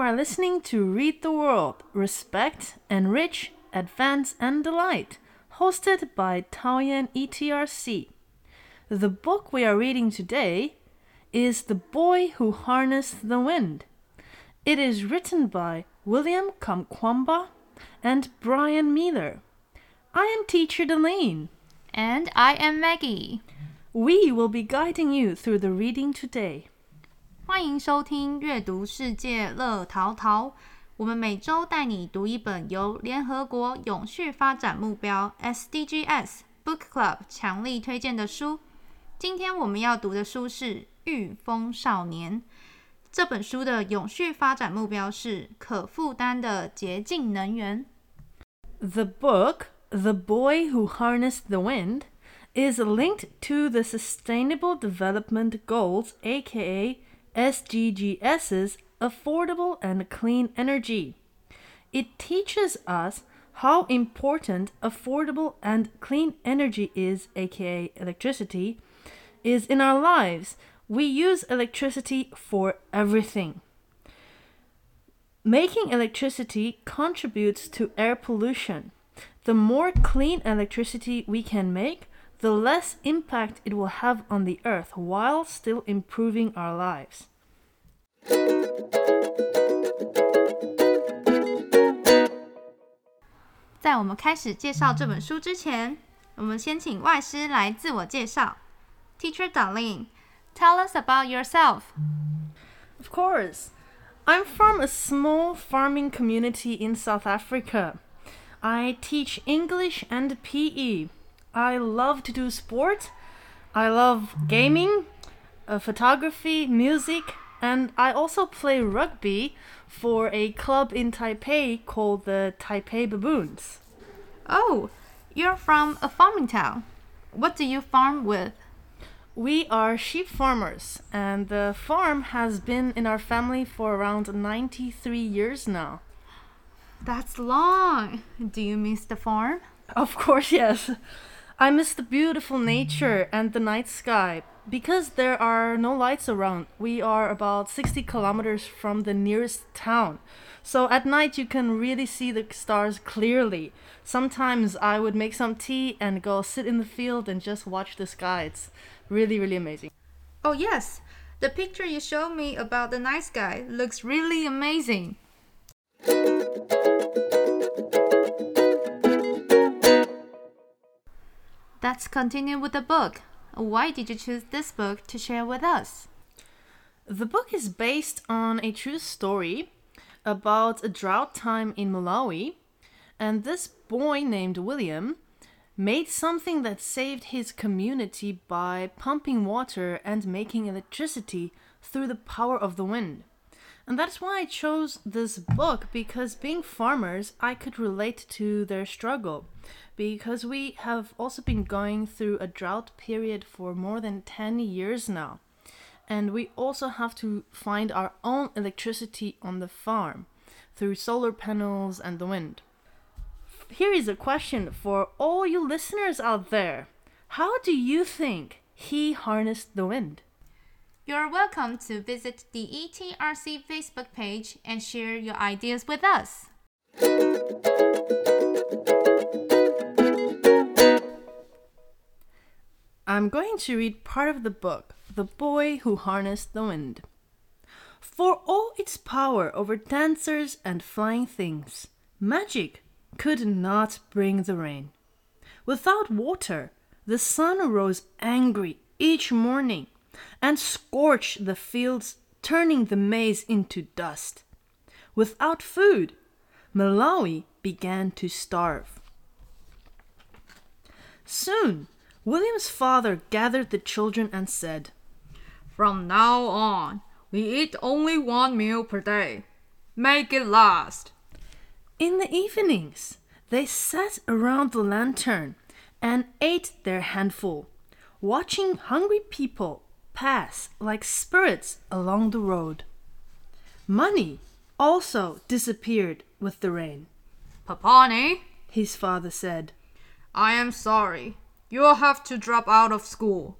are listening to Read the World Respect, Enrich, Advance, and Delight, hosted by Taoyuan ETRC. The book we are reading today is The Boy Who Harnessed the Wind. It is written by William Kamkwamba and Bryan Mealer. I am teacher Darlene. And I am Maggie. We will be guiding you through the reading today. 欢迎收听阅读世界乐淘淘。我们每周带你读一本由联合国永续发展目标 SDGs Book Club 强力推荐的书。今天我们要读的书是《御风少年》。这本书的永续发展目标是可负担的洁净能源。The book, The Boy Who Harnessed the Wind, is linked to the Sustainable Development Goals, aka SDGs's affordable and clean energy. It teaches us how important affordable and clean energy is, aka electricity, is in our lives. We use electricity for everything. Making electricity contributes to air pollution. The more clean electricity we can make, the less impact it will have on the earth while still improving our lives. Teacher Darlene, tell us about yourself. Of course. I'm from a small farming community in South Africa. I teach English and PE. I love to do sport. I love gaming, uh, photography, music, and I also play rugby for a club in Taipei called the Taipei Baboons. Oh, you're from a farming town. What do you farm with? We are sheep farmers, and the farm has been in our family for around 93 years now. That's long. Do you miss the farm? Of course, yes. I miss the beautiful nature and the night sky. Because there are no lights around, we are about 60 kilometers from the nearest town. So at night, you can really see the stars clearly. Sometimes I would make some tea and go sit in the field and just watch the sky. It's really, really amazing. Oh, yes. The picture you showed me about the night sky looks really amazing. Let's continue with the book. Why did you choose this book to share with us? The book is based on a true story about a drought time in Malawi, and this boy named William made something that saved his community by pumping water and making electricity through the power of the wind. And that's why I chose this book because being farmers, I could relate to their struggle because we have also been going through a drought period for more than 10 years now. And we also have to find our own electricity on the farm through solar panels and the wind. Here is a question for all you listeners out there. How do you think he harnessed the wind? You're welcome to visit the ETRC Facebook page and share your ideas with us. I'm going to read part of the book, The Boy Who Harnessed the Wind. For all its power over dancers and flying things, magic could not bring the rain. Without water, the sun rose angry each morning and scorched the fields, turning the maize into dust. Without food, Malawi began to starve. Soon, William's father gathered the children and said, From now on, we eat only one meal per day. Make it last. In the evenings, they sat around the lantern and ate their handful, watching hungry people pass like spirits along the road. Money also disappeared with the rain, Papani, his father said. I am sorry. You'll have to drop out of school.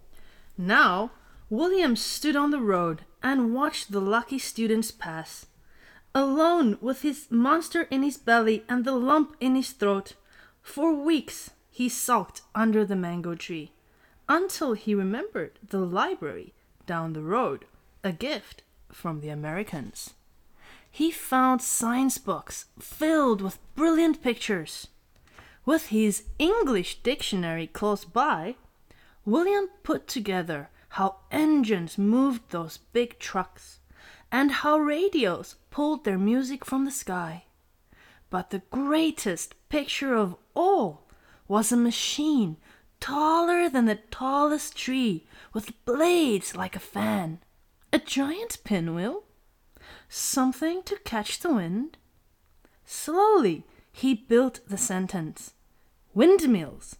Now, William stood on the road and watched the lucky students pass. alone with his monster in his belly and the lump in his throat. For weeks he sulked under the mango tree until he remembered the library down the road, a gift from the Americans. He found science books filled with brilliant pictures. With his English dictionary close by, William put together how engines moved those big trucks and how radios pulled their music from the sky. But the greatest picture of all was a machine taller than the tallest tree with blades like a fan. A giant pinwheel? Something to catch the wind? Slowly he built the sentence Windmills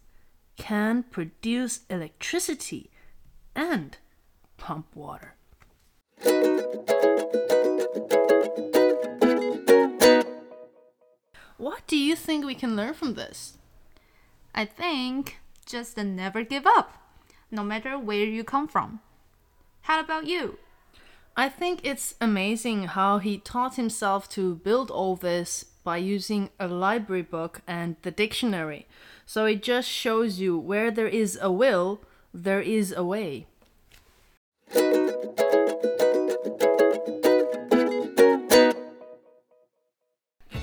can produce electricity and pump water. What do you think we can learn from this? I think just never give up, no matter where you come from. How about you? I think it's amazing how he taught himself to build all this by using a library book and the dictionary. So it just shows you where there is a will, there is a way.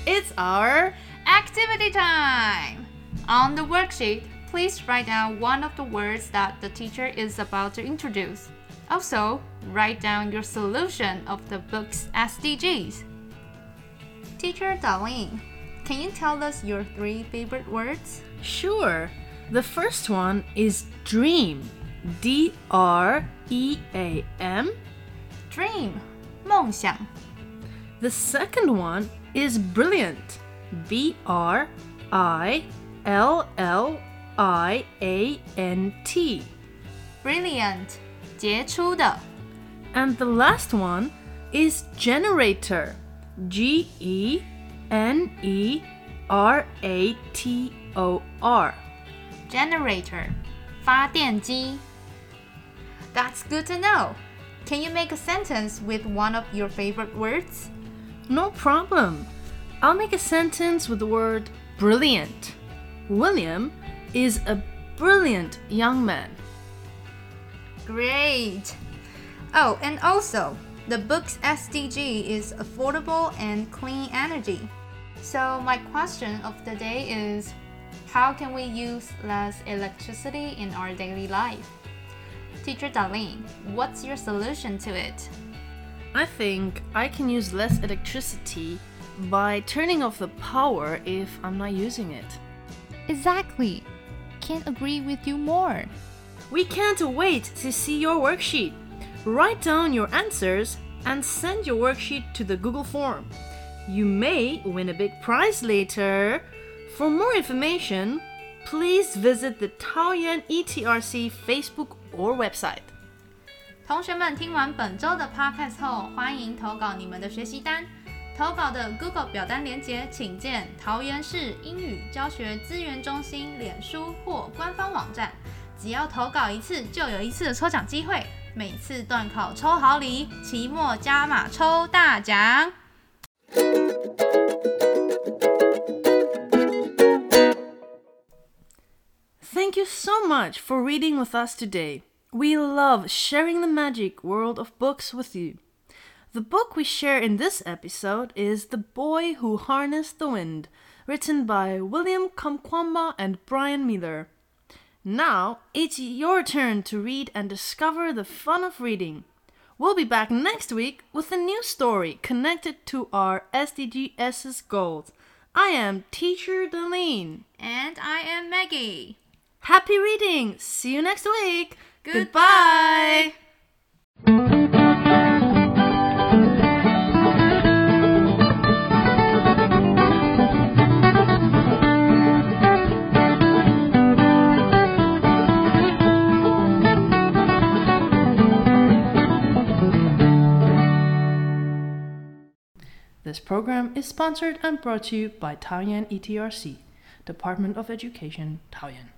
It's our Activity time! On the worksheet, please write down one of the words that the teacher is about to introduce. Also, write down your solution of the book's SDGs. Teacher Darlene, can you tell us your three favorite words? Sure. The first one is dream. D R E A M. Dream, 梦想. The second one is brilliant. B R I L L I A N T. Brilliant, 杰出的. And the last one is generator. G E N E R A T O R. Generator, 发电机. That's good to know. Can you make a sentence with one of your favorite words? No problem. I'll make a sentence with the word brilliant. William is a brilliant young man. Great. Oh, and also, the book's SDG is affordable and clean energy. So, my question of the day is how can we use less electricity in our daily life? Teacher Darlene, what's your solution to it? I think I can use less electricity by turning off the power if I'm not using it. Exactly Can't agree with you more. We can't wait to see your worksheet. Write down your answers and send your worksheet to the Google form. You may win a big prize later. For more information, please visit the Taoyuan ETRC Facebook or website. 同学们听完本周的 podcast 后，欢迎投稿你们的学习单。 投稿的 Google 表单连接，请见桃园市英语教学资源中心脸书或官方网站。只要投稿一次，就有一次的抽奖机会。每次段考抽好礼，期末加码抽大奖。Thank you so much for reading with us today. We love sharing the magic world of books with you. The book we share in this episode is The Boy Who Harnessed the Wind, written by William Kamkwamba and Bryan Mealer. Now it's your turn to read and discover the fun of reading. We'll be back next week with a new story connected to our SDGs's goals. I am Teacher Darlene. And I am Maggie. Happy reading! See you next week! Goodbye. This program is sponsored and brought to you by Taoyuan ETRC, Department of Education, Taoyuan.